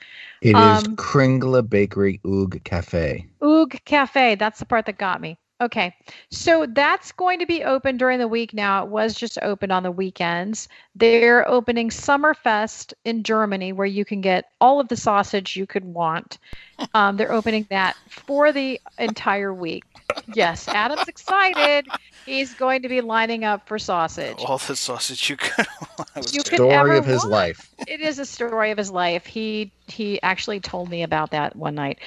It is Um, Kringla Bakery Oog Cafe. Oog Cafe. That's the part that got me. Okay. So that's going to be open during the week now. It was just open on the weekends. They're opening Sommerfest in Germany, where you can get all of the sausage you could want. Um, they're opening that for the entire week. Yes, Adam's excited. He's going to be lining up for sausage. all the sausage you could. You could Story of his want. life. it is a story of his life. He he actually told me about that one night.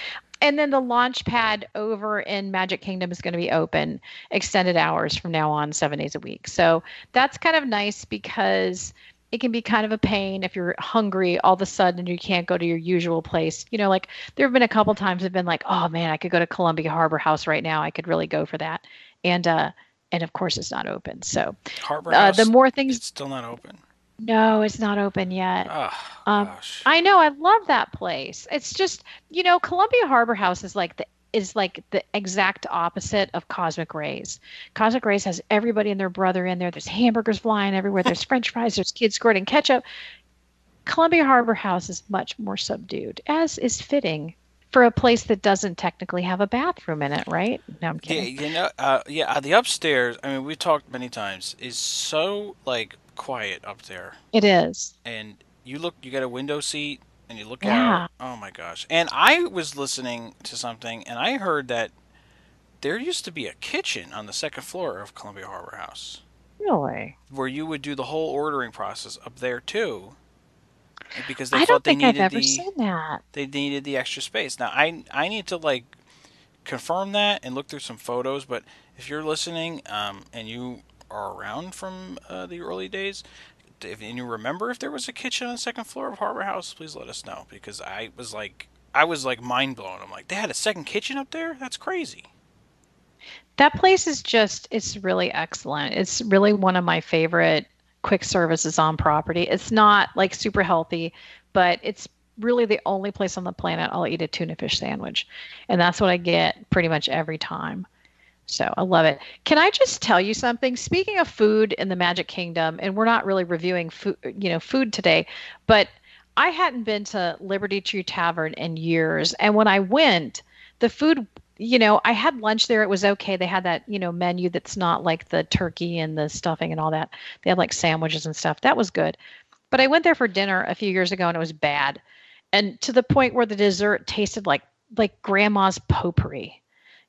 And then the launch pad over in Magic Kingdom is going to be open extended hours from now on, seven days a week. So that's kind of nice because it can be kind of a pain if you're hungry all of a sudden and you can't go to your usual place. You know, like there have been a couple times I've been like, oh man, I could go to Columbia Harbor House right now. I could really go for that. And uh and of course it's not open. So Harbor uh, House. the more things it's still not open. No, it's not open yet. Oh Um, gosh. I know, I love that place. It's just, you know, Columbia Harbor House is like the is like the exact opposite of Cosmic Ray's. Cosmic Ray's has everybody and their brother in there. There's hamburgers flying everywhere. There's *laughs* French fries. There's kids squirting ketchup. Columbia Harbor House is much more subdued, as is fitting for a place that doesn't technically have a bathroom in it, right? No, I'm kidding. Yeah, you know, uh, yeah, the upstairs. I mean, we've talked many times. Is so like quiet up there, It is. and you look. You got a window seat, and you look Yeah. out. Oh my gosh! And I was listening to something, and I heard that there used to be a kitchen on the second floor of Columbia Harbor House, Really? where you would do the whole ordering process up there too, because they I thought don't they think I've needed ever the seen that. they needed the extra space. Now I I need to like confirm that and look through some photos. But if you're listening um, and you are around from uh, the early days, if and you remember if there was a kitchen on the second floor of Harbor House, please let us know because I was like I was like mind blown. I'm like they had a second kitchen up there. That's crazy. That place is just, it's really excellent. It's really one of my favorite quick services on property. It's not like super healthy, but it's really the only place on the planet I'll eat a tuna fish sandwich. And that's what I get pretty much every time. So I love it. Can I just tell you something? Speaking of food in the Magic Kingdom, and we're not really reviewing food, you know, food today, but I hadn't been to Liberty Tree Tavern in years, and when I went, the food, you know, I had lunch there. It was okay. They had that, you know, menu that's not like the turkey and the stuffing and all that. They had like sandwiches and stuff. That was good. But I went there for dinner a few years ago and it was bad. And to the point where the dessert tasted like like grandma's potpourri.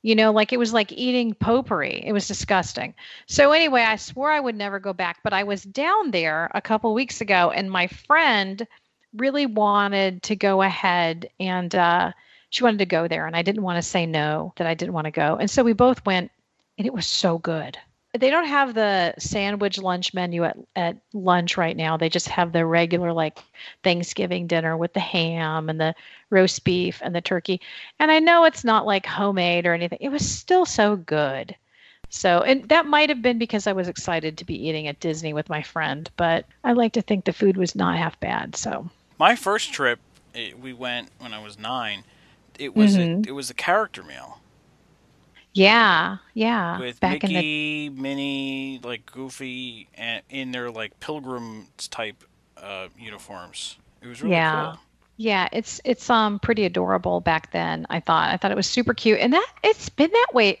You know, like it was like eating potpourri. It was disgusting. So anyway, I swore I would never go back, but I was down there a couple weeks ago and my friend really wanted to go ahead and uh she wanted to go there and I didn't want to say no that I didn't want to go. And so we both went and it was so good. They don't have the sandwich lunch menu at, at lunch right now. They just have the regular like Thanksgiving dinner with the ham and the roast beef and the turkey. And I know it's not like homemade or anything. It was still so good. So, and that might have been because I was excited to be eating at Disney with my friend, but I like to think the food was not half bad. So, My first trip, it, we went when I was nine. It was Mhm. a, it was a character meal yeah, yeah. with Back in the Mickey, Minnie, like Goofy, and in their like pilgrim type uh, uniforms. It was really Yeah. cool. Yeah, it's it's um pretty adorable back then. I thought I thought it was super cute, and that it's been that way.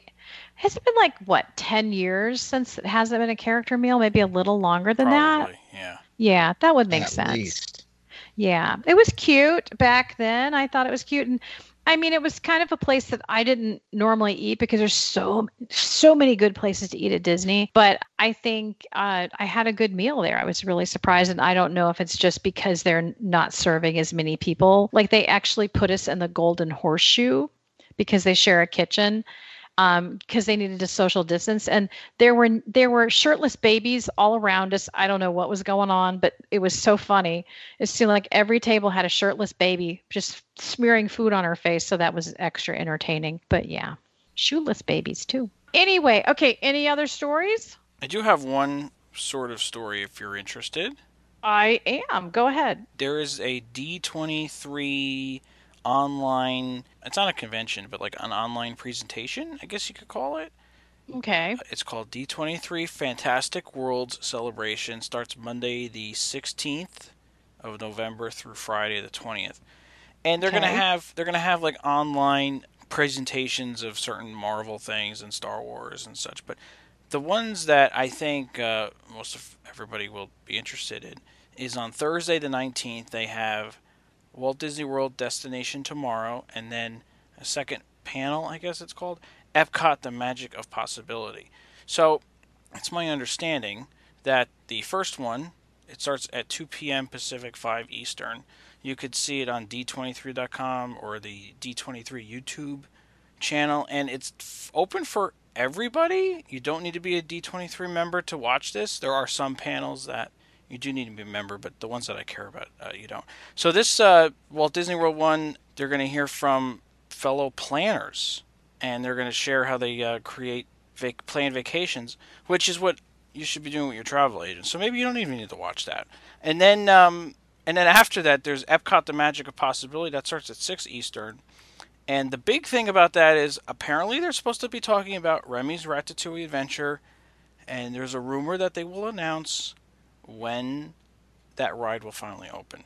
Has it been like what ten years since it hasn't been a character meal? Maybe a little longer than that. Probably, yeah. Yeah, that would make At sense. least. Yeah, it was cute back then. I thought it was cute, and I mean, it was kind of a place that I didn't normally eat because there's so so many good places to eat at Disney. But I think uh, I had a good meal there. I was really surprised, and I don't know if it's just because they're not serving as many people. Like they actually put us in the Golden Horseshoe because they share a kitchen um because they needed to social distance. And there were there were shirtless babies all around us. I don't know what was going on but it was so funny. It seemed like every table had a shirtless baby just smearing food on her face. So that was extra entertaining but yeah shoeless babies too. Anyway okay any other stories? I do have one sort of story if you're interested. i am. Go ahead. There is a D23 online, it's not a convention, but like an online presentation, I guess you could call it. okay It's called D23 Fantastic Worlds Celebration. Starts Monday the 16th of November through Friday the 20th. And they're going to have they're going to have like online presentations of certain Marvel things and Star Wars and such, but the ones that I think uh, most of everybody will be interested in is on Thursday the 19th they have Walt Disney World Destination Tomorrow and then a second panel, I guess it's called, Epcot the Magic of Possibility. So, it's my understanding that the first one, it starts at 2 p.m. Pacific, 5 Eastern. You could see it on d23.com or the D23 YouTube channel, and it's f- open for everybody. You don't need to be a D23 member to watch this. There are some panels that you do need to be a member, but the ones that I care about, uh, you don't. So this uh, Walt Disney World one, they're going to hear from fellow planners, and they're going to share how they uh, create vac- plan vacations, which is what you should be doing with your travel agent. So maybe you don't even need to watch that. And then, um, and then after that, there's Epcot: The Magic of Possibility that starts at six Eastern. And the big thing about that is apparently they're supposed to be talking about Remy's Ratatouille Adventure, and there's a rumor that they will announce when that ride will finally open.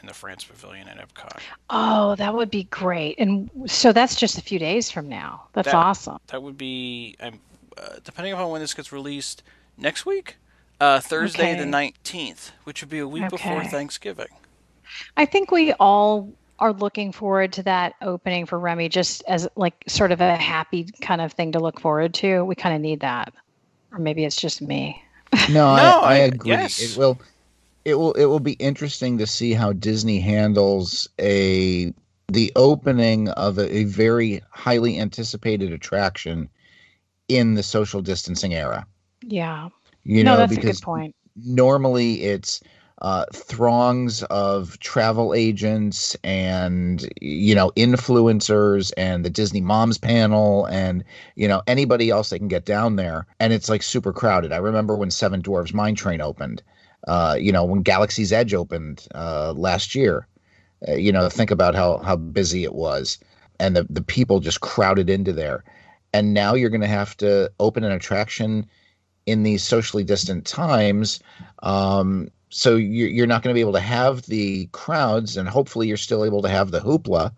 in the France Pavilion at Epcot. Oh, that would be great. And so that's just a few days from now. That's That- awesome. That would be, um, uh, depending upon when this gets released, next week, uh, Thursday the nineteenth, which would be a week before Thanksgiving. I think we all are looking forward to that opening for Remy just as like sort of a happy kind of thing to look forward to. We kind of need that. Or maybe it's just me. No, *laughs* I, No, I I- agree. yes. It will it will it will be interesting to see how Disney handles a the opening of a, a very highly anticipated attraction in the social distancing era. Yeah. You no, know, that's a because good point. normally it's uh, throngs of travel agents and you know influencers and the Disney Moms panel and you know anybody else that can get down there and it's like super crowded. I remember when Seven Dwarfs Mine Train opened, uh, you know when Galaxy's Edge opened uh, last year. Uh, you know, think about how how busy it was, and the the people just crowded into there. And now you're going to have to open an attraction in these socially distant times. Um, so you're, you're not going to be able to have the crowds, and hopefully you're still able to have the hoopla,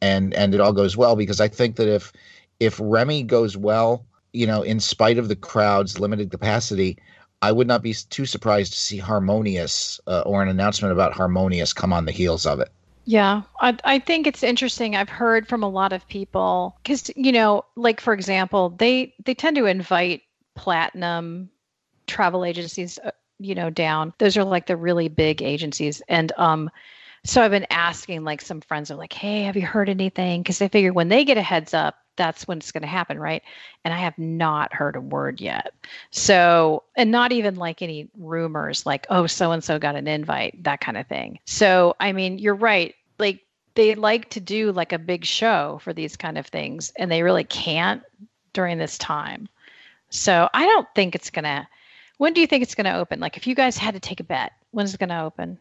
and and it all goes well. Because I think that if if Remy goes well, you know, in spite of the crowds, limited capacity, I would not be too surprised to see Harmonious uh, or an announcement about Harmonious come on the heels of it. Yeah, I, I think it's interesting. I've heard from a lot of people because you know, like for example, they they tend to invite platinum travel agencies, uh, you know, down. Those are like the really big agencies, and um, so I've been asking like some friends are like, "Hey, have you heard anything?" Because they figure when they get a heads up, that's when it's going to happen, right? And I have not heard a word yet. So, and not even like any rumors like, oh, so and so got an invite, that kind of thing. So, I mean, you're right. Like, they like to do like a big show for these kind of things, and they really can't during this time. So, I don't think it's going to. When do you think it's going to open? Like, if you guys had to take a bet, when's it going to open?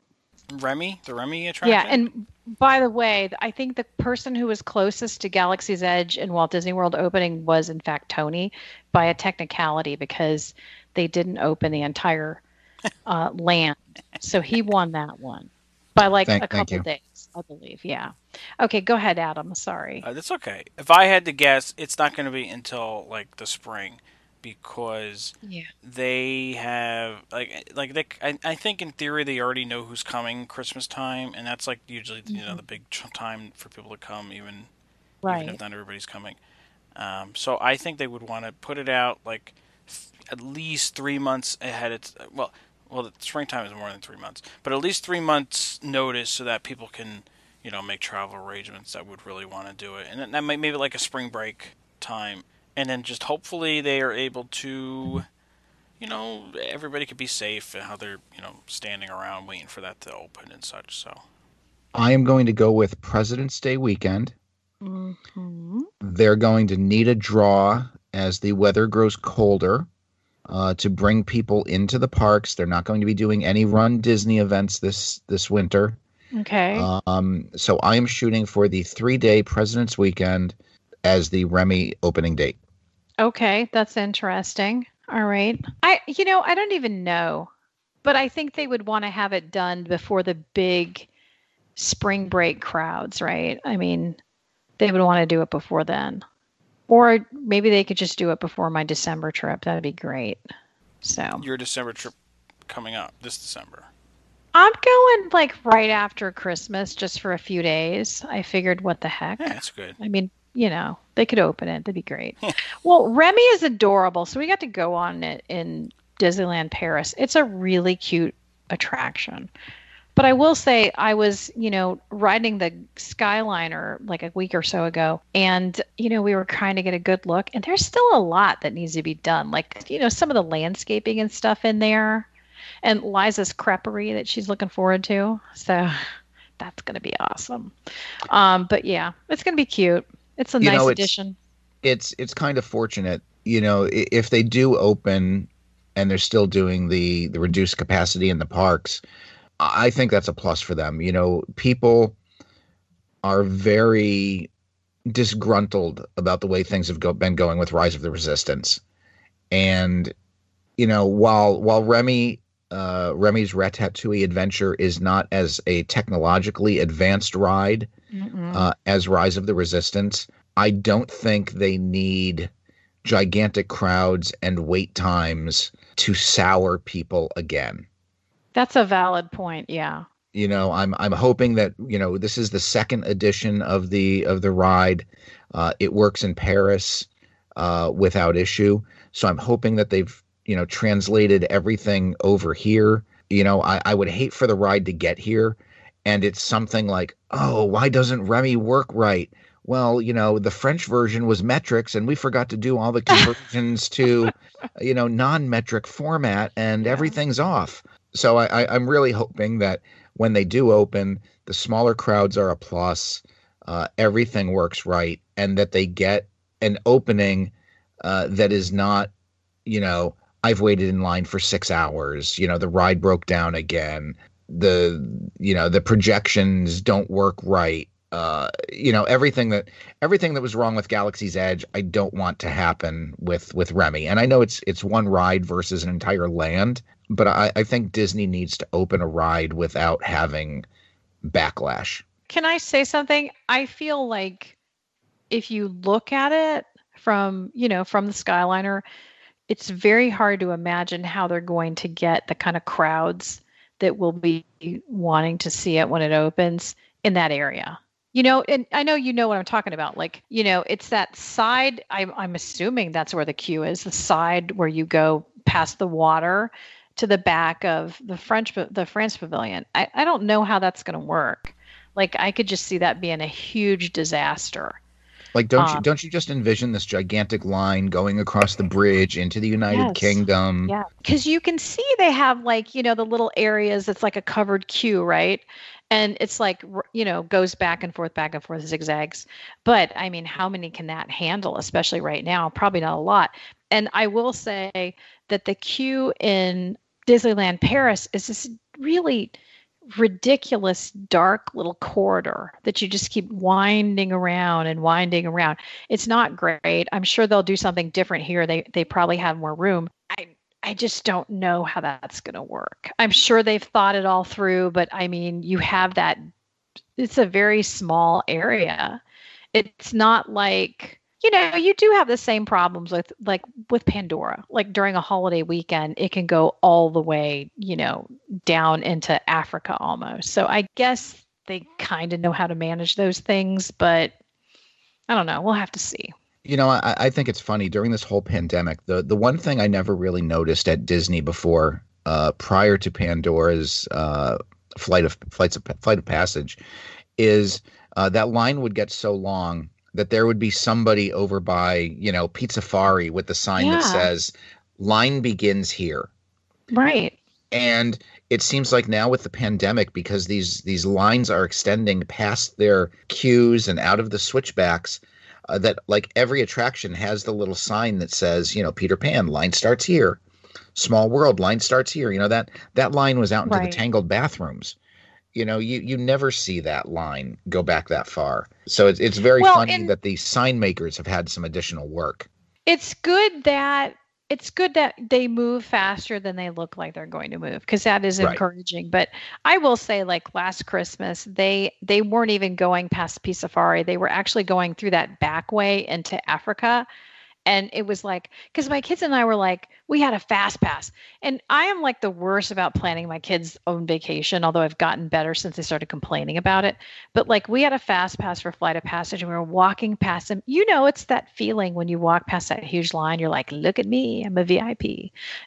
Remy, the Remy attraction. Yeah, and by the way, I think the person who was closest to Galaxy's Edge and Walt Disney World opening was in fact Tony by a technicality because they didn't open the entire *laughs* uh, land. So he won that one by like Thank- a couple you. days, I believe. Yeah. Okay, go ahead, Adam. Sorry. Uh, that's okay. If I had to guess, it's not going to be until like the spring, because Yeah. they have like like they. I, I think in theory they already know who's coming Christmas time, and that's like usually you know the big time for people to come, even even Right. if not everybody's coming. Um, so I think they would want to put it out like th- at least three months ahead. Of t- well, well, the springtime is more than three months, but at least three months notice so that people can, you know, make travel arrangements that would really want to do it, and then that might maybe like a spring break time, and then just hopefully they are able to, you know, everybody could be safe and how they're you know standing around waiting for that to open and such. So I am going to go with President's Day weekend. hmm They're going to need a draw as the weather grows colder uh, to bring people into the parks. They're not going to be doing any Run Disney events this this winter. Okay. Um, so I am shooting for the three day President's Weekend as the Remy opening date. Okay, that's interesting. All right. I you know, I don't even know. But I think they would want to have it done before the big spring break crowds, right? I mean, they would want to do it before then. Or maybe they could just do it before my December trip. That'd be great. So, your December trip coming up this December. I'm going like right after Christmas just for a few days. I figured what the heck. Yeah, that's good. I mean, you know, they could open it. That'd be great. well, Remy is adorable. So we got to go on it in Disneyland Paris. It's a really cute attraction. But I will say, I was, you know, riding the Skyliner like a week or so ago, and, you know, we were trying to get a good look, and there's still a lot that needs to be done. Like, you know, some of the landscaping and stuff in there, and Liza's creperie that she's looking forward to. So that's going to be awesome. Um, but yeah, it's going to be cute. It's a nice know, it's- addition. It's it's kind of fortunate, you know, if they do open and they're still doing the the reduced capacity in the parks. I think that's a plus for them. You know, people are very disgruntled about the way things have go, been going with Rise of the Resistance, and you know, while while Remy uh, Remy's Ratatouille Adventure is not as a technologically advanced ride uh, as Rise of the Resistance. I don't think they need gigantic crowds and wait times to sour people again. That's a valid point. Yeah. You know, I'm I'm hoping that you know this is the second edition of the of the ride. Uh, it works in Paris uh, without issue. So I'm hoping that they've you know translated everything over here. You know, I, I would hate for the ride to get here, and it's something like, oh, why doesn't Remy work right? Well, you know, the French version was metrics, and we forgot to do all the *laughs* conversions to, you know, non-metric format, and Yeah. everything's off. So I, I, I'm really hoping that when they do open, the smaller crowds are a plus. Uh, everything works right, and that they get an opening uh, that is not, you know, I've waited in line for six hours. You know, the ride broke down again. The you know the projections don't work right. Uh, you know everything that everything that was wrong with Galaxy's Edge. I don't want to happen with with Remy. And I know it's it's one ride versus an entire land, but I, I think Disney needs to open a ride without having backlash. Can I say something? I feel like if you look at it from, you know, from the Skyliner, it's very hard to imagine how they're going to get the kind of crowds that will be wanting to see it when it opens in that area. You know, and I know you know what I'm talking about. Like, you know, it's that side. I'm, I'm assuming that's where the queue is. The side where you go past the water to the back of the French, the France Pavilion. I, I don't know how that's going to work. Like, I could just see that being a huge disaster. Like, don't you Um, don't you just envision this gigantic line going across the bridge into the United Yes. Kingdom? Yeah, because you can see they have like you know the little areas that's like a covered queue, right? And it's like you know goes back and forth, back and forth, zigzags. But I mean, how many can that handle? Especially right now, probably not a lot. And I will say that the queue in Disneyland Paris is this really ridiculous dark little corridor that you just keep winding around and winding around. It's not great. I'm sure they'll do something different here. They they probably have more room. I I just don't know how that's going to work. I'm sure they've thought it all through, but I mean, you have that it's a very small area. It's not like you know, you do have the same problems with like with Pandora. Like during a holiday weekend, it can go all the way, you know, down into Africa almost. So I guess they kind of know how to manage those things, but I don't know. We'll have to see. You know, I, I think it's funny during this whole pandemic. The the one thing I never really noticed at Disney before, uh, prior to Pandora's uh, flight of flights of flight of passage, is uh, that line would get so long that there would be somebody over by you know Pizzafari with the sign that says "Line begins here." Right. and it seems like now with the pandemic because these these lines are extending past their queues and out of the switchbacks uh, that like every attraction has the little sign that says you know peter pan line starts here small world line starts here you know that that line was out into Right. the tangled bathrooms you know you you never see that line go back that far so it's, it's very Well, funny that the sign makers have had some additional work it's good that it's good that they move faster than they look like they're going to move because that is Right. encouraging but i will say like last christmas they they weren't even going past Pizzafari. they were actually going through that back way into africa and it was like because my kids and i were like we had a fast pass and i am like the worst about planning my kids own vacation although i've gotten better since they started complaining about it but like we had a fast pass for flight of passage and we were walking past them. You know it's that feeling when you walk past that huge line you're like look at me i'm a vip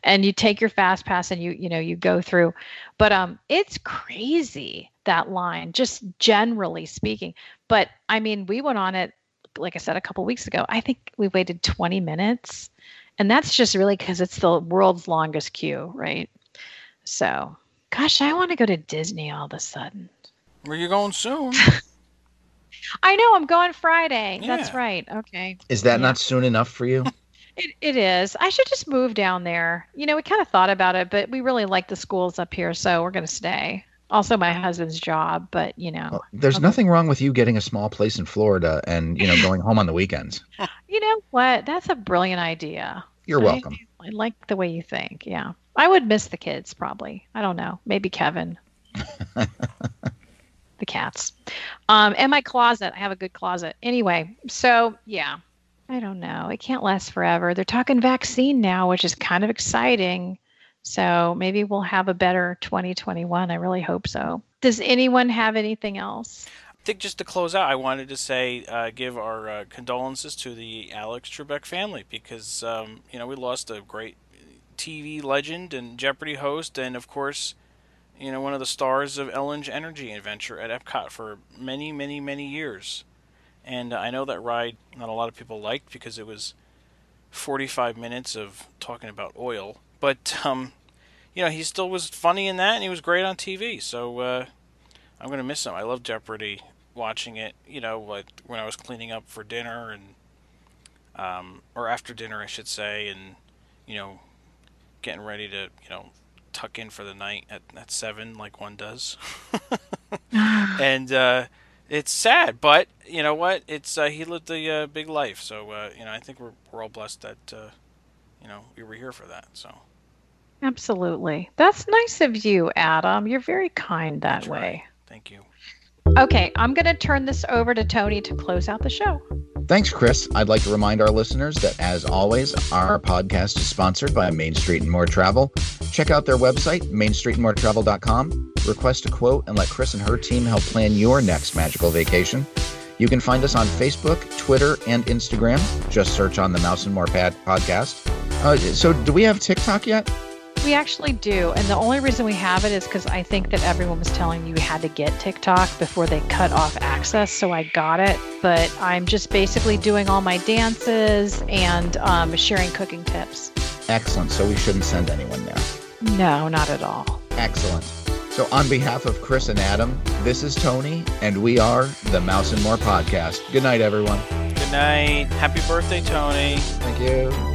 and you take your fast pass and you you know you go through but um it's crazy that line just generally speaking but i mean we went on it like i said a couple weeks ago i think we waited 20 minutes and that's just really because it's the world's longest queue right so gosh i want to go to disney all of a sudden Where you going soon? *laughs* I know I'm going Friday. That's right. Okay. is that Yeah. not soon enough for you *laughs* It, it is. I should just move down there. You know, we kind of thought about it, but we really like the schools up here, so we're going to stay. Also, my husband's job, but you know, Well, there's Okay. nothing wrong with you getting a small place in Florida and you know *laughs* going home on the weekends. you know what? That's a brilliant idea. You're Right. welcome. I like the way you think. Yeah. I would miss the kids probably. I don't know. Maybe Kevin. *laughs* the cats. Um, and my closet. I have a good closet. Anyway, so yeah. I don't know. It can't last forever. They're talking vaccine now, which is kind of exciting. So maybe we'll have a better 2021. I really hope so. Does anyone have anything else? I think just to close out, I wanted to say, uh, give our uh, condolences to the Alex Trebek family because, um, you know, we lost a great TV legend and Jeopardy host, and of course, you know, one of the stars of Ellen's Energy Adventure at Epcot for many, many, many years. And I know that ride not a lot of people liked because it was 45 minutes of talking about oil, but um, you know, he still was funny in that, and he was great on TV. So uh, I'm gonna miss him. I love Jeopardy, watching it. You know, like when I was cleaning up for dinner and um, or after dinner, I should say, and you know, getting ready to you know tuck in for the night at at seven, like one does. *laughs* and uh, it's sad, but you know what? It's uh, he lived a uh, big life, so uh, you know I think we're we're all blessed that uh, you know we were here for that. So. Absolutely. That's nice of you, Adam. You're very kind that That's way. right. Thank you. Okay, I'm going to turn this over to Tony to close out the show. Thanks, Chris. I'd like to remind our listeners that, as always, our podcast is sponsored by Main Street and More Travel. Check out their website, mainstreetandmoretravel.com. Request a quote and let Chris and her team help plan your next magical vacation. You can find us on Facebook, Twitter, and Instagram. Just search on the Mouse and More Pad podcast. Uh, so, do we have TikTok yet? We actually do. And the only reason we have it is because I think that everyone was telling me we had to get TikTok before they cut off access. So I got it. But I'm just basically doing all my dances and um, sharing cooking tips. Excellent. So, we shouldn't send anyone there. No, not at all. Excellent. So, on behalf of Chris and Adam, this is Tony, and we are the Mouse and More podcast. Good night, everyone. Good night. Happy birthday, Tony. Thank you.